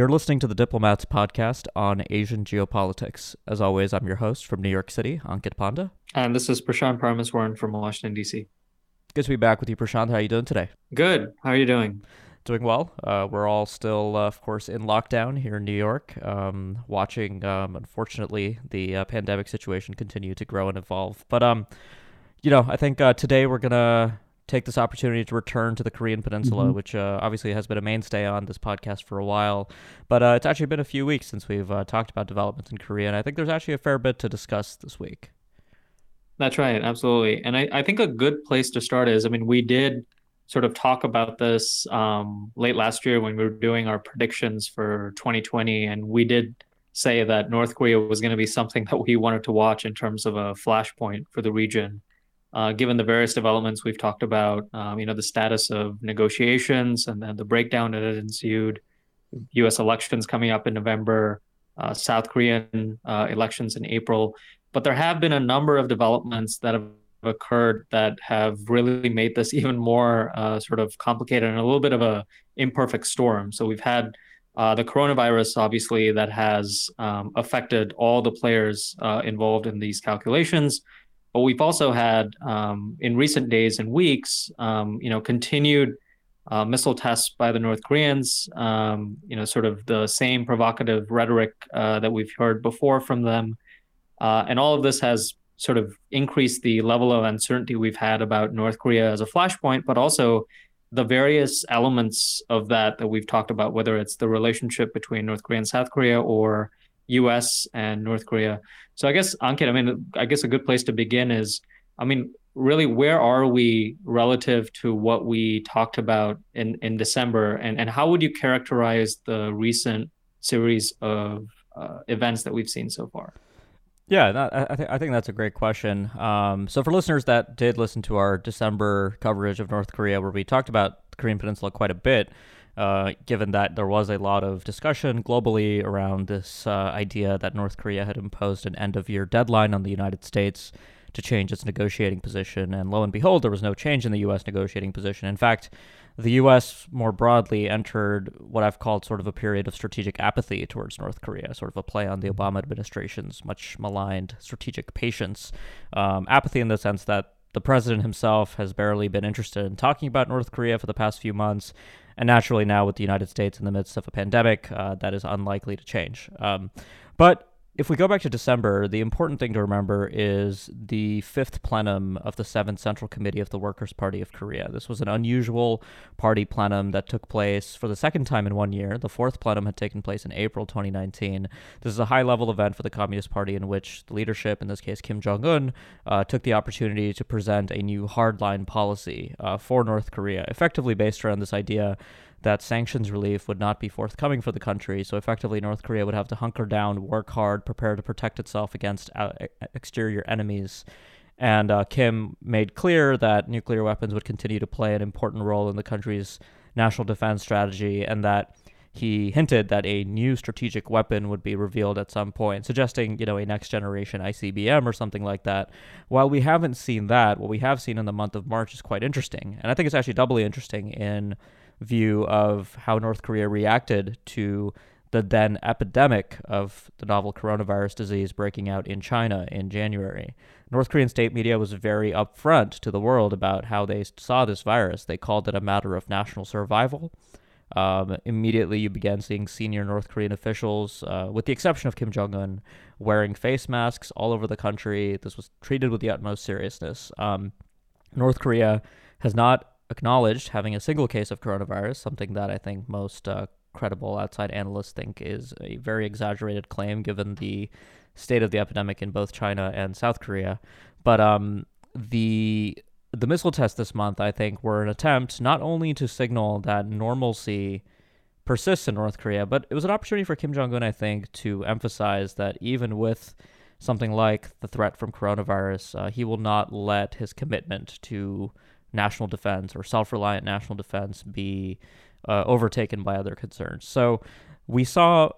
You're listening to the Diplomats podcast on Asian geopolitics. As always, I'm your host from New York City, Ankit Panda. And this is Prashant Parameswaran from Washington, D.C. Good to be back with you, Prashant. How are you doing today? Good. How are you doing? Doing well. Uh, we're all still, uh, of course, in lockdown here in New York, um, watching, um, unfortunately, the uh, pandemic situation continue to grow and evolve. But, um, you know, I think uh, today we're going to take this opportunity to return to the Korean Peninsula, mm-hmm. which uh, obviously has been a mainstay on this podcast for a while. But uh, it's actually been a few weeks since we've uh, talked about developments in Korea, and I think there's actually a fair bit to discuss this week. That's right, absolutely. And I, I think a good place to start is I mean, we did sort of talk about this um, late last year when we were doing our predictions for 2020, and we did say that North Korea was going to be something that we wanted to watch in terms of a flashpoint for the region uh, given the various developments we've talked about, um, you know, the status of negotiations and then the breakdown that had ensued, U.S. elections coming up in November, uh, South Korean uh, elections in April. But there have been a number of developments that have occurred that have really made this even more uh, sort of complicated and a little bit of a imperfect storm. So we've had uh, the coronavirus, obviously, that has um, affected all the players uh, involved in these calculations. But we've also had um, in recent days and weeks, um, you know, continued uh, missile tests by the North Koreans. Um, you know, sort of the same provocative rhetoric uh, that we've heard before from them, uh, and all of this has sort of increased the level of uncertainty we've had about North Korea as a flashpoint, but also the various elements of that that we've talked about, whether it's the relationship between North Korea and South Korea or U.S. and North Korea. So I guess Ankit, I mean, I guess a good place to begin is, I mean, really, where are we relative to what we talked about in in December, and and how would you characterize the recent series of uh, events that we've seen so far? Yeah, I, th- I think that's a great question. Um, so, for listeners that did listen to our December coverage of North Korea, where we talked about the Korean Peninsula quite a bit, uh, given that there was a lot of discussion globally around this uh, idea that North Korea had imposed an end of year deadline on the United States to change its negotiating position. And lo and behold, there was no change in the U.S. negotiating position. In fact, the U.S. more broadly entered what I've called sort of a period of strategic apathy towards North Korea, sort of a play on the Obama administration's much maligned strategic patience. Um, apathy in the sense that the president himself has barely been interested in talking about North Korea for the past few months. And naturally, now with the United States in the midst of a pandemic, uh, that is unlikely to change. Um, but if we go back to December, the important thing to remember is the fifth plenum of the Seventh Central Committee of the Workers' Party of Korea. This was an unusual party plenum that took place for the second time in one year. The fourth plenum had taken place in April 2019. This is a high level event for the Communist Party in which the leadership, in this case Kim Jong un, uh, took the opportunity to present a new hardline policy uh, for North Korea, effectively based around this idea that sanctions relief would not be forthcoming for the country. So effectively, North Korea would have to hunker down, work hard, prepare to protect itself against uh, exterior enemies. And uh, Kim made clear that nuclear weapons would continue to play an important role in the country's national defense strategy, and that he hinted that a new strategic weapon would be revealed at some point, suggesting, you know, a next generation ICBM or something like that. While we haven't seen that, what we have seen in the month of March is quite interesting. And I think it's actually doubly interesting in view of how North Korea reacted to the then epidemic of the novel coronavirus disease breaking out in China in January. North Korean state media was very upfront to the world about how they saw this virus. They called it a matter of national survival. Um, immediately, you began seeing senior North Korean officials, uh, with the exception of Kim Jong un, wearing face masks all over the country. This was treated with the utmost seriousness. Um, North Korea has not acknowledged having a single case of coronavirus, something that I think most uh, credible outside analysts think is a very exaggerated claim given the state of the epidemic in both China and South Korea. But um, the the missile tests this month, I think, were an attempt not only to signal that normalcy persists in North Korea, but it was an opportunity for Kim Jong Un, I think, to emphasize that even with something like the threat from coronavirus, uh, he will not let his commitment to national defense or self reliant national defense be uh, overtaken by other concerns. So we saw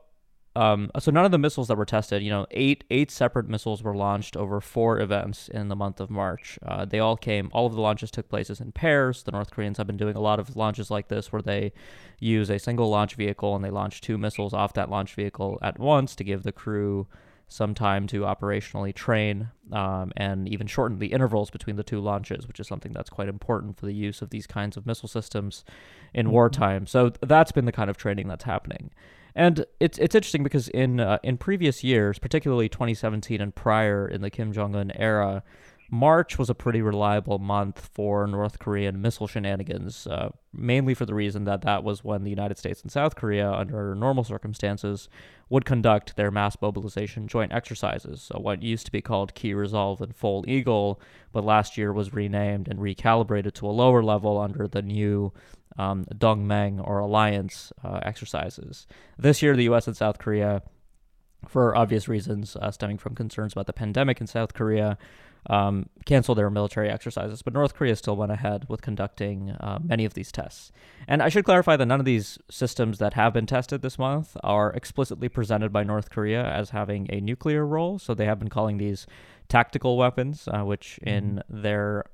um, so none of the missiles that were tested, you know, eight eight separate missiles were launched over four events in the month of March. Uh, they all came, all of the launches took places in pairs. The North Koreans have been doing a lot of launches like this, where they use a single launch vehicle and they launch two missiles off that launch vehicle at once to give the crew some time to operationally train um, and even shorten the intervals between the two launches, which is something that's quite important for the use of these kinds of missile systems in mm-hmm. wartime. So that's been the kind of training that's happening. And it's it's interesting because in uh, in previous years, particularly 2017 and prior in the Kim Jong Un era, March was a pretty reliable month for North Korean missile shenanigans, uh, mainly for the reason that that was when the United States and South Korea, under normal circumstances, would conduct their mass mobilization joint exercises. So, what used to be called Key Resolve and Foal Eagle, but last year was renamed and recalibrated to a lower level under the new um, Dongmaeng or alliance uh, exercises. This year, the U.S. and South Korea, for obvious reasons uh, stemming from concerns about the pandemic in South Korea, um, canceled their military exercises. But North Korea still went ahead with conducting uh, many of these tests. And I should clarify that none of these systems that have been tested this month are explicitly presented by North Korea as having a nuclear role. So they have been calling these tactical weapons, uh, which in mm-hmm. their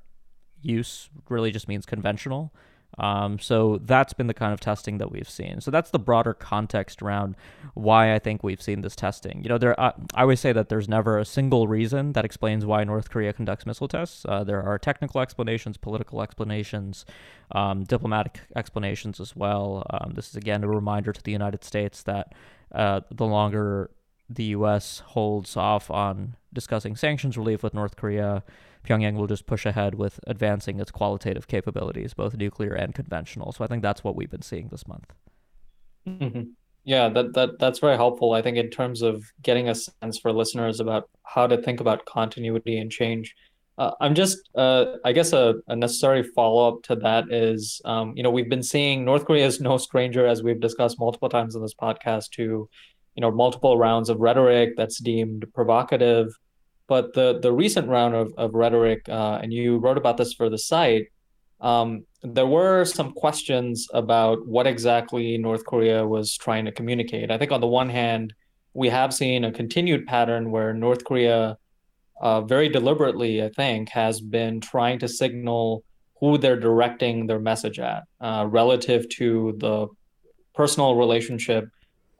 use really just means conventional. Um, so that's been the kind of testing that we've seen. So that's the broader context around why I think we've seen this testing. You know, there uh, I always say that there's never a single reason that explains why North Korea conducts missile tests. Uh, there are technical explanations, political explanations, um, diplomatic explanations as well. Um, this is again a reminder to the United States that uh, the longer the U.S. holds off on discussing sanctions relief with North Korea Pyongyang will just push ahead with advancing its qualitative capabilities, both nuclear and conventional. So I think that's what we've been seeing this month. Mm-hmm. Yeah, that, that that's very helpful. I think in terms of getting a sense for listeners about how to think about continuity and change. Uh, I'm just, uh, I guess, a, a necessary follow up to that is, um, you know, we've been seeing North Korea is no stranger, as we've discussed multiple times in this podcast, to, you know, multiple rounds of rhetoric that's deemed provocative but the the recent round of, of rhetoric, uh, and you wrote about this for the site, um, there were some questions about what exactly North Korea was trying to communicate. I think on the one hand, we have seen a continued pattern where North Korea, uh, very deliberately, I think, has been trying to signal who they're directing their message at uh, relative to the personal relationship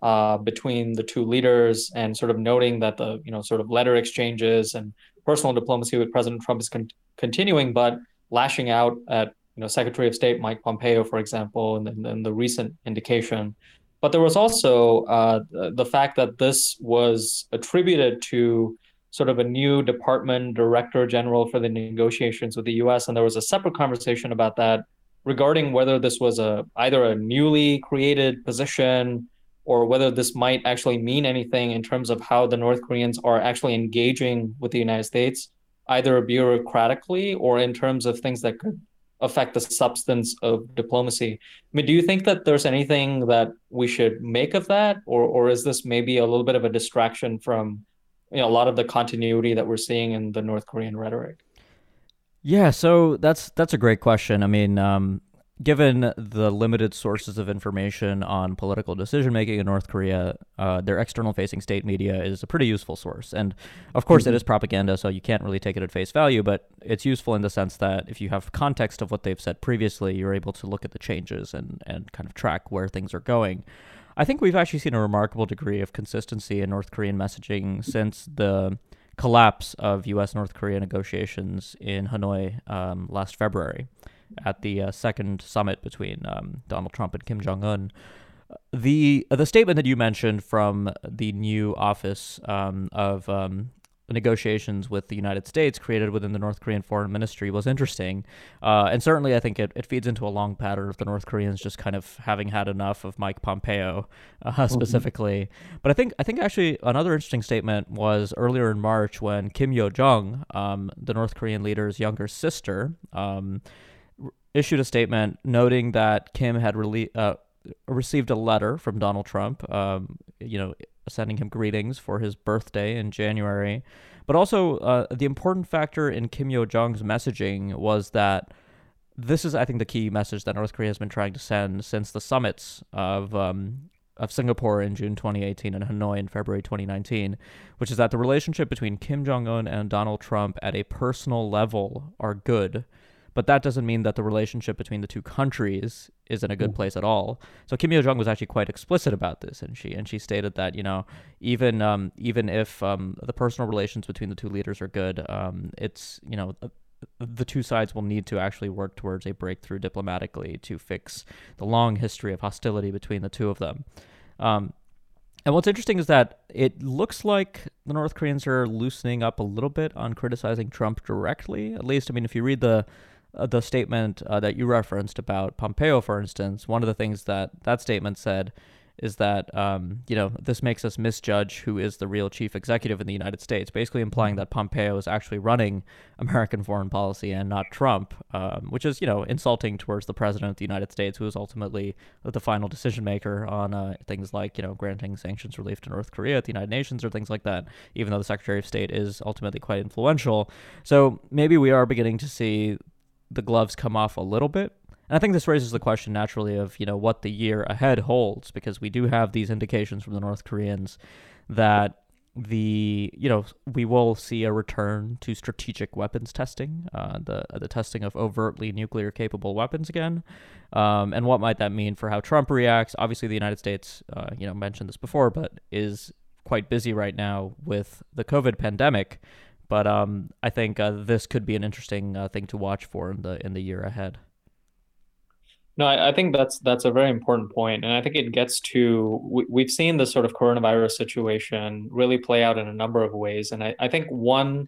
uh, between the two leaders and sort of noting that the you know sort of letter exchanges and personal diplomacy with President Trump is con- continuing, but lashing out at you know Secretary of State Mike Pompeo, for example, and then the recent indication. But there was also uh, the fact that this was attributed to sort of a new department director general for the negotiations with the U.S. And there was a separate conversation about that regarding whether this was a either a newly created position or whether this might actually mean anything in terms of how the North Koreans are actually engaging with the United States, either bureaucratically or in terms of things that could affect the substance of diplomacy. I mean, do you think that there's anything that we should make of that, or or is this maybe a little bit of a distraction from you know a lot of the continuity that we're seeing in the North Korean rhetoric? Yeah, so that's that's a great question. I mean, um, given the limited sources of information on political decision making in North Korea, uh, their external facing state media is a pretty useful source. And of course, mm-hmm. it is propaganda, so you can't really take it at face value, but it's useful in the sense that if you have context of what they've said previously, you're able to look at the changes and, and kind of track where things are going. I think we've actually seen a remarkable degree of consistency in North Korean messaging since the collapse of U.S. North Korea negotiations in Hanoi um, last February at the uh, second summit between um, Donald Trump and Kim Jong Un. The the statement that you mentioned from the new office um, of um, negotiations with the United States created within the North Korean Foreign Ministry was interesting. Uh, and certainly, I think it, it feeds into a long pattern of the North Koreans just kind of having had enough of Mike Pompeo uh, mm-hmm. specifically. Mm-hmm. But I think I think actually another interesting statement was earlier in March when Kim Yo Jong, um, the North Korean leader's younger sister, um, issued a statement noting that Kim had rele- uh, received a letter from Donald Trump, um, you know, sending him greetings for his birthday in January. But also, uh, the important factor in Kim Yo Jong's messaging was that this is, I think, the key message that North Korea has been trying to send since the summits of um, of Singapore in June 2018 and Hanoi in February 2019, which is that the relationship between Kim Jong Un and Donald Trump at a personal level are good, but that doesn't mean that the relationship between the two countries is in a good mm. place at all. So Kim Yo Jong was actually quite explicit about this, and she and she stated that you know even um, even if um, the personal relations between the two leaders are good, um, it's you know the two sides will need to actually work towards a breakthrough diplomatically to fix the long history of hostility between the two of them. Um, and what's interesting is that it looks like the North Koreans are loosening up a little bit on criticizing Trump directly. At least, I mean, if you read the uh, the statement uh, that you referenced about Pompeo, for instance, one of the things that that statement said is that um, you know this makes us misjudge who is the real chief executive in the United States, basically implying that Pompeo is actually running American foreign policy and not Trump, um, which is you know insulting towards the president of the United States, who is ultimately the final decision maker on uh, things like you know granting sanctions relief to North Korea at the United Nations or things like that. Even though the Secretary of State is ultimately quite influential, so maybe we are beginning to see the gloves come off a little bit and I think this raises the question naturally of, you know, what the year ahead holds, because we do have these indications from the North Koreans that the you know we will see a return to strategic weapons testing, uh, the the testing of overtly nuclear capable weapons again, um, and what might that mean for how Trump reacts? Obviously, the United States, uh, you know, mentioned this before, but is quite busy right now with the COVID pandemic. But um, I think uh, this could be an interesting uh, thing to watch for in the in the year ahead. No, I, I, think that's that's a very important point, and I think it gets to we, we've seen this sort of coronavirus situation really play out in a number of ways, and I, I think one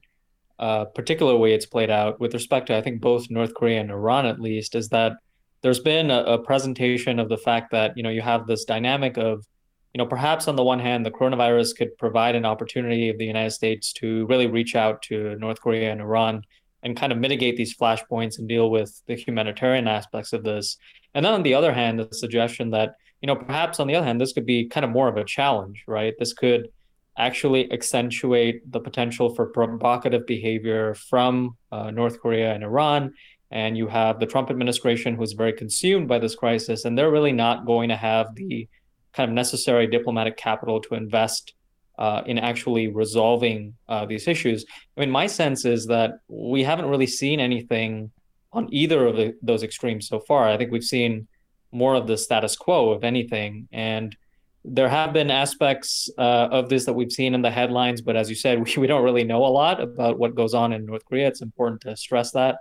uh, particular way it's played out with respect to I think both North Korea and Iran at least is that there's been a, a presentation of the fact that you know you have this dynamic of you know perhaps on the one hand the coronavirus could provide an opportunity of the United States to really reach out to North Korea and Iran and kind of mitigate these flashpoints and deal with the humanitarian aspects of this. And then on the other hand, the suggestion that, you know, perhaps on the other hand, this could be kind of more of a challenge, right? This could actually accentuate the potential for provocative behavior from uh, North Korea and Iran. And you have the Trump administration who's very consumed by this crisis, and they're really not going to have the kind of necessary diplomatic capital to invest uh, in actually resolving uh, these issues. I mean, my sense is that we haven't really seen anything on either of the, those extremes so far. I think we've seen more of the status quo, if anything. And there have been aspects uh, of this that we've seen in the headlines, but as you said, we, we don't really know a lot about what goes on in North Korea. It's important to stress that.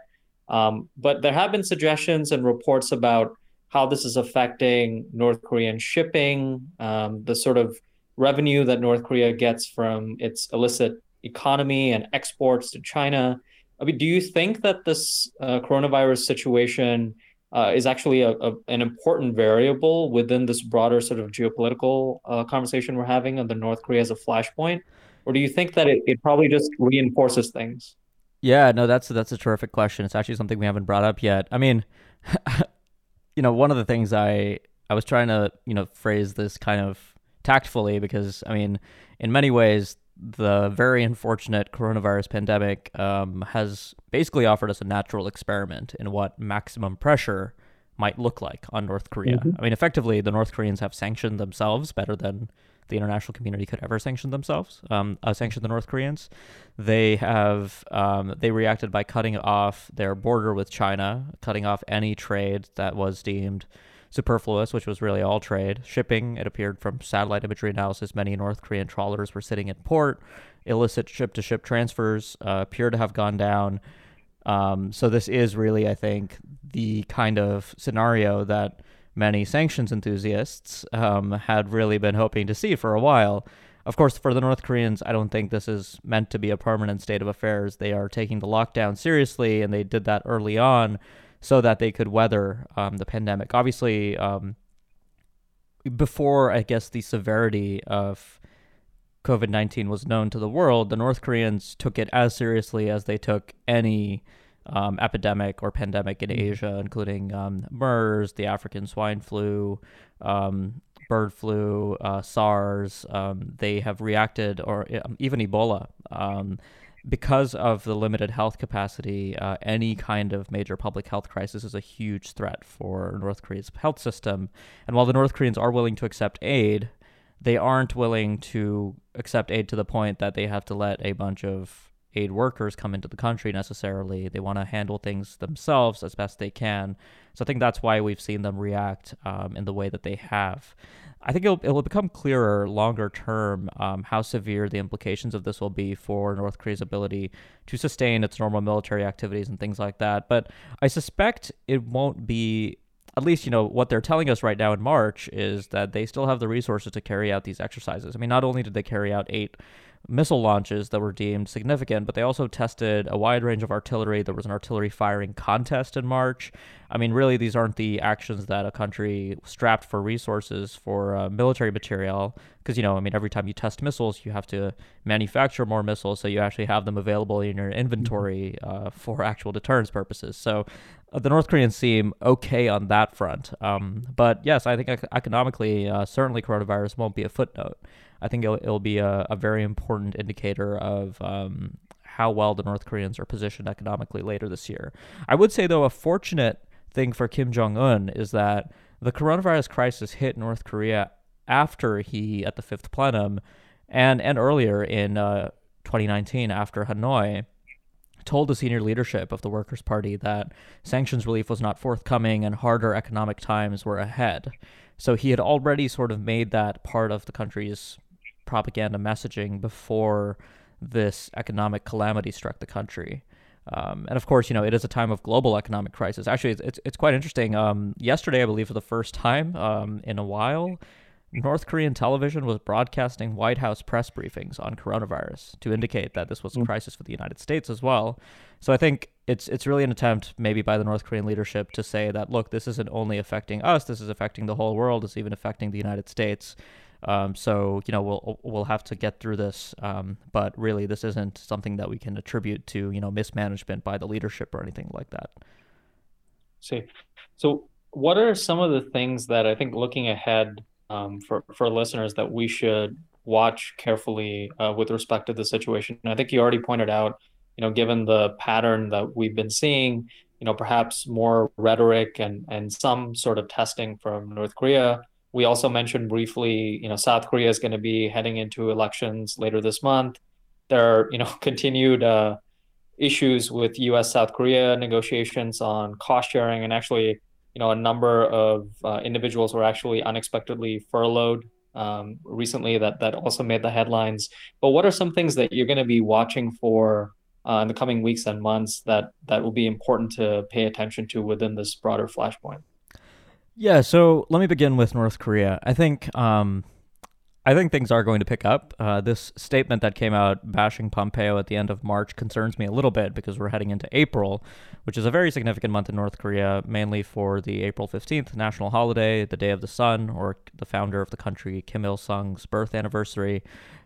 Um, but there have been suggestions and reports about how this is affecting North Korean shipping, um, the sort of revenue that North Korea gets from its illicit economy and exports to China. I mean, do you think that this uh, coronavirus situation uh, is actually a, a, an important variable within this broader sort of geopolitical uh, conversation we're having on the North Korea as a flashpoint? Or do you think that it, it probably just reinforces things? Yeah, no, that's that's a terrific question. It's actually something we haven't brought up yet. I mean, you know, one of the things I I was trying to you know phrase this kind of tactfully because I mean, in many ways, the very unfortunate coronavirus pandemic um, has basically offered us a natural experiment in what maximum pressure might look like on North Korea. Mm-hmm. I mean, effectively, the North Koreans have sanctioned themselves better than the international community could ever sanction themselves, um, uh, sanction the North Koreans. They have um, they reacted by cutting off their border with China, cutting off any trade that was deemed superfluous, which was really all trade. Shipping, it appeared from satellite imagery analysis, many North Korean trawlers were sitting in port. Illicit ship to ship transfers uh, appear to have gone down. Um, so, this is really, I think, the kind of scenario that many sanctions enthusiasts um, had really been hoping to see for a while. Of course, for the North Koreans, I don't think this is meant to be a permanent state of affairs. They are taking the lockdown seriously, and they did that early on so that they could weather um, the pandemic. Obviously, um, before I guess the severity of COVID 19 was known to the world, the North Koreans took it as seriously as they took any um, epidemic or pandemic in mm-hmm. Asia, including um, MERS, the African swine flu, um, bird flu, uh, SARS. Um, they have reacted, or um, even Ebola because of the limited health capacity, uh, any kind of major public health crisis is a huge threat for North Korea's health system. And while the North Koreans are willing to accept aid, they aren't willing to accept aid to the point that they have to let a bunch of aid workers come into the country necessarily. They want to handle things themselves as best they can. So I think that's why we've seen them react um, in the way that they have. I think it'll, become clearer longer term um, how severe the implications of this will be for North Korea's ability to sustain its normal military activities and things like that. But I suspect it won't be at least you know what they're telling us right now in March is that they still have the resources to carry out these exercises. I mean, not only did they carry out eight missile launches that were deemed significant, but they also tested a wide range of artillery. There was an artillery firing contest in March. I mean, really, these aren't the actions that a country strapped for resources for uh, military material. Because, you know, I mean, every time you test missiles, you have to manufacture more missiles so you actually have them available in your inventory mm-hmm. uh, for actual deterrence purposes. So the North Koreans seem okay on that front. Um, but yes, I think economically, uh, certainly coronavirus won't be a footnote. I think it'll, it'll be a, a, very important indicator of um, how well the North Koreans are positioned economically later this year. I would say, though, a fortunate thing for Kim Jong un is that the coronavirus crisis hit North Korea after he, at the fifth plenum, and, and earlier in uh, 2019 after Hanoi, told the senior leadership of the Workers' Party that sanctions relief was not forthcoming and harder economic times were ahead. So he had already sort of made that part of the country's propaganda messaging before this economic calamity struck the country. Um, and of course, you know, it is a time of global economic crisis. Actually, it's, it's, it's quite interesting. Um, yesterday, I believe, for the first time um, in a while, North Korean television was broadcasting White House press briefings on coronavirus to indicate that this was a mm. crisis for the United States as well. So I think it's it's really an attempt, maybe by the North Korean leadership, to say that look, this isn't only affecting us, this is affecting the whole world, it's even affecting the United States. Um, so you know we'll we'll have to get through this, um, but really this isn't something that we can attribute to you know mismanagement by the leadership or anything like that. See, so what are some of the things that I think looking ahead um, for for listeners that we should watch carefully uh, with respect to the situation? And I think you already pointed out, you know, given the pattern that we've been seeing, you know, perhaps more rhetoric and and some sort of testing from North Korea we also mentioned briefly, you know, South Korea is going to be heading into elections later this month. There are, you know, continued uh, issues with U.S. South Korea negotiations on cost sharing, and actually, you know, a number of uh, individuals were actually unexpectedly furloughed um, recently. That that also made the headlines. But what are some things that you're going to be watching for uh, in the coming weeks and months that that will be important to pay attention to within this broader flashpoint? Yeah, so let me begin with North Korea. I think um, I think things are going to pick up. Uh, this statement that came out bashing Pompeo at the end of March concerns me a little bit because we're heading into April, which is a very significant month in North Korea, mainly for the April 15th national holiday, the Day of the Sun, or the founder of the country, Kim Il sung's birth anniversary.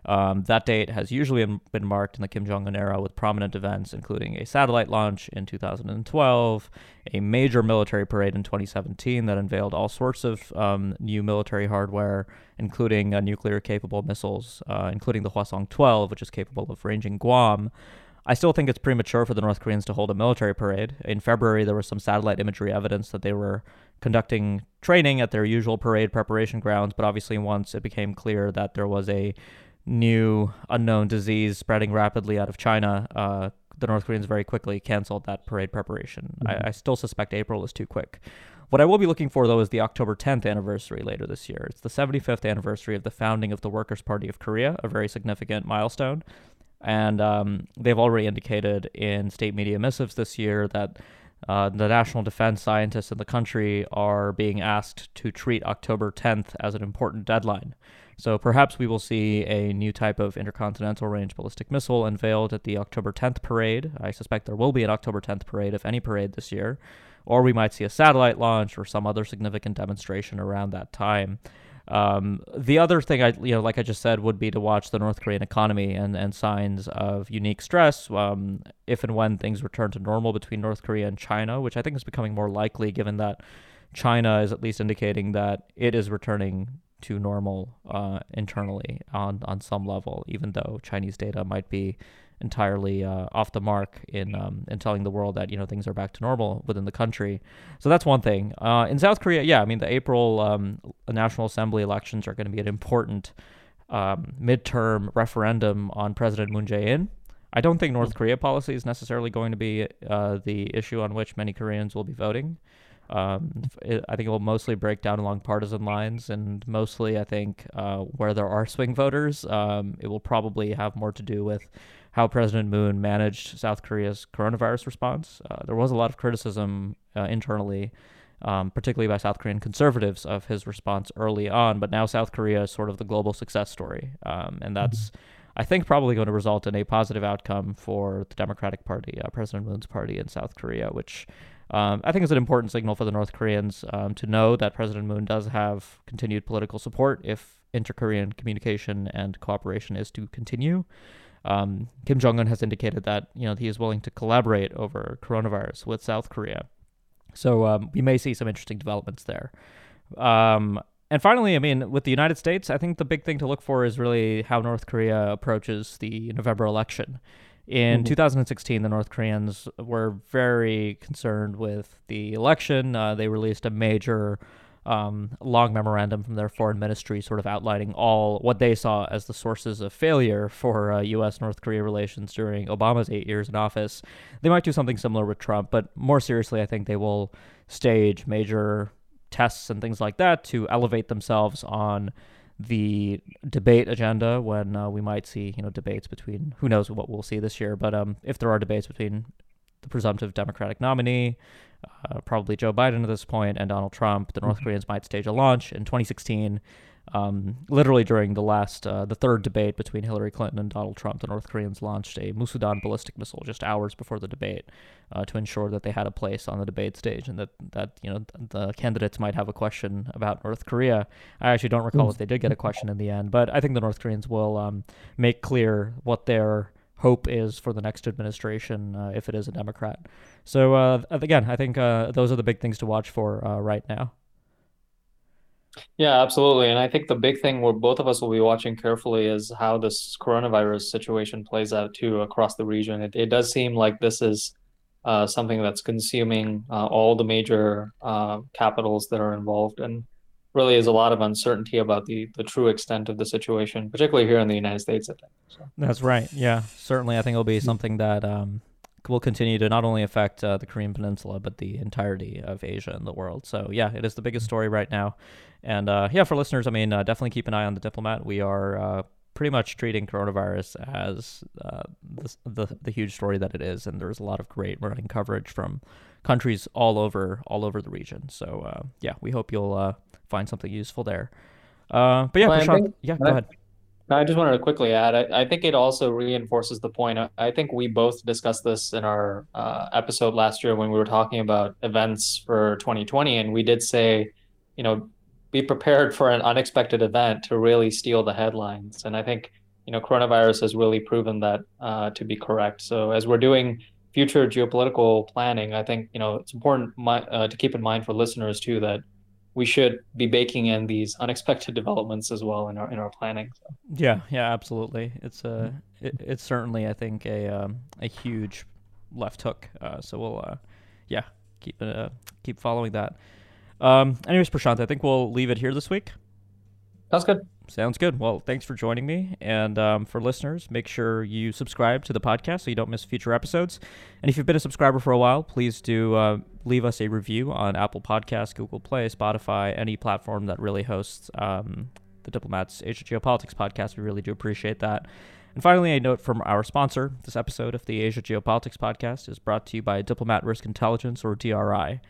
Um, that date has usually been marked in the Kim Jong un era with prominent events, including a satellite launch in 2012, a major military parade in 2017 that unveiled all sorts of um, new military hardware, including uh, nuclear capable missiles, uh, including the Hwasong 12, which is capable of ranging Guam. I still think it's premature for the North Koreans to hold a military parade. In February, there was some satellite imagery evidence that they were conducting training at their usual parade preparation grounds, but obviously, once it became clear that there was a new unknown disease spreading rapidly out of China, uh, the North Koreans very quickly canceled that parade preparation. Mm-hmm. I, I, still suspect April is too quick. What I will be looking for, though, is the October 10th anniversary later this year. It's the 75th anniversary of the founding of the Workers' Party of Korea, a very significant milestone. And um, they've already indicated in state media missives this year that uh, the national defense scientists in the country are being asked to treat October 10th as an important deadline. So perhaps we will see a new type of intercontinental range ballistic missile unveiled at the October 10th parade. I suspect there will be an October 10th parade, if any parade this year. Or we might see a satellite launch or some other significant demonstration around that time. Um, the other thing I, you know, like I just said, would be to watch the North Korean economy and, and signs of unique stress um, if and when things return to normal between North Korea and China, which I think is becoming more likely given that China is at least indicating that it is returning to normal uh, internally on on some level, even though Chinese data might be entirely uh, off the mark in um, in telling the world that you know things are back to normal within the country. So that's one thing. Uh, in South Korea, yeah, I mean the April um, National Assembly elections are going to be an important um, midterm referendum on President Moon Jae-in. I don't think North Korea policy is necessarily going to be uh, the issue on which many Koreans will be voting. Um, it, I think it will mostly break down along partisan lines, and mostly, I think, uh, where there are swing voters, um, it will probably have more to do with how President Moon managed South Korea's coronavirus response. Uh, there was a lot of criticism uh, internally, um, particularly by South Korean conservatives, of his response early on, but now South Korea is sort of the global success story, um, and that's. Mm-hmm. I think probably going to result in a positive outcome for the Democratic Party, uh, President Moon's party in South Korea, which um, I think it's an important signal for the North Koreans um, to know that President Moon does have continued political support if inter-Korean communication and cooperation is to continue. Um, Kim Jong Un has indicated that you know he is willing to collaborate over coronavirus with South Korea, so um, we may see some interesting developments there. Um, and finally, I mean, with the United States, I think the big thing to look for is really how North Korea approaches the November election. In mm-hmm. 2016, the North Koreans were very concerned with the election. Uh, they released a major um, long memorandum from their foreign ministry, sort of outlining all what they saw as the sources of failure for uh, U.S. North Korea relations during Obama's eight years in office. They might do something similar with Trump, but more seriously, I think they will stage major tests and things like that to elevate themselves on the debate agenda when uh, we might see you know debates between who knows what we'll see this year but um, if there are debates between the presumptive democratic nominee uh, probably joe biden at this point and donald trump the north mm-hmm. koreans might stage a launch in 2016 um, literally during the last, uh, the third debate between Hillary Clinton and Donald Trump, the North Koreans launched a Musudan ballistic missile just hours before the debate uh, to ensure that they had a place on the debate stage and that, that you know the candidates might have a question about North Korea. I actually don't recall if they did get a question in the end, but I think the North Koreans will um, make clear what their hope is for the next administration uh, if it is a Democrat. So uh, again, I think uh, those are the big things to watch for uh, right now. Yeah, absolutely. And I think the big thing where both of us will be watching carefully is how this coronavirus situation plays out too across the region. It, it does seem like this is uh, something that's consuming uh, all the major uh, capitals that are involved, and really is a lot of uncertainty about the the true extent of the situation, particularly here in the United States. I think. So. That's right. Yeah, certainly. I think it'll be something that um, will continue to not only affect uh, the Korean Peninsula but the entirety of Asia and the world. So yeah, it is the biggest story right now, and uh, yeah, for listeners, I mean, uh, definitely keep an eye on the Diplomat. We are uh, pretty much treating coronavirus as uh, the, the, the huge story that it is, and there's a lot of great running coverage from countries all over all over the region. So uh, yeah, we hope you'll find something useful there. but yeah, Prashant, yeah, go ahead. I just wanted to quickly add, I, I, think it also reinforces the point. I, I, think we both discussed this in our uh, episode last year when we were talking about events for 2020. And we did say, you know, be prepared for an unexpected event to really steal the headlines. And I think, you know, coronavirus has really proven that uh, to be correct. So as we're doing future geopolitical planning, I think, you know, it's important uh, to keep in mind for listeners too that we should be baking in these unexpected developments as well in our in our planning. So. Yeah, yeah, absolutely. It's a uh, it, it's certainly I think a um, a huge left hook. Uh, so we'll uh, yeah keep uh, keep following that. Um, anyways, Prashant, I think we'll leave it here this week. Sounds good. Sounds good. Well, thanks for joining me. And um, for listeners, make sure you subscribe to the podcast so you don't miss future episodes. And if you've been a subscriber for a while, please do uh, leave us a review on Apple Podcasts, Google Play, Spotify, any platform that really hosts um, the Diplomats Asia Geopolitics podcast. We really do appreciate that. And finally, a note from our sponsor. This episode of the Asia Geopolitics podcast is brought to you by Diplomat Risk Intelligence, or DRI.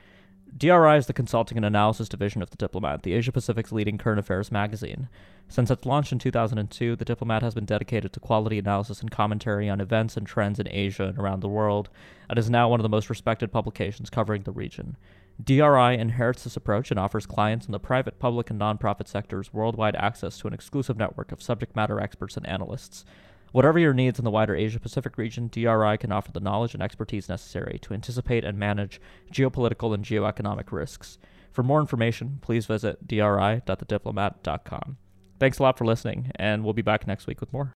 DRI is the consulting and analysis division of The Diplomat, the Asia Pacific's leading current affairs magazine. Since its launch in 2002, The Diplomat has been dedicated to quality analysis and commentary on events and trends in Asia and around the world, and is now one of the most respected publications covering the region. DRI inherits this approach and offers clients in the private, public, and nonprofit sectors worldwide access to an exclusive network of subject matter experts and analysts. Whatever your needs in the wider Asia Pacific region, DRI can offer the knowledge and expertise necessary to anticipate and manage geopolitical and geoeconomic risks. For more information, please visit dri.thediplomat.com. Thanks a lot for listening, and we'll be back next week with more.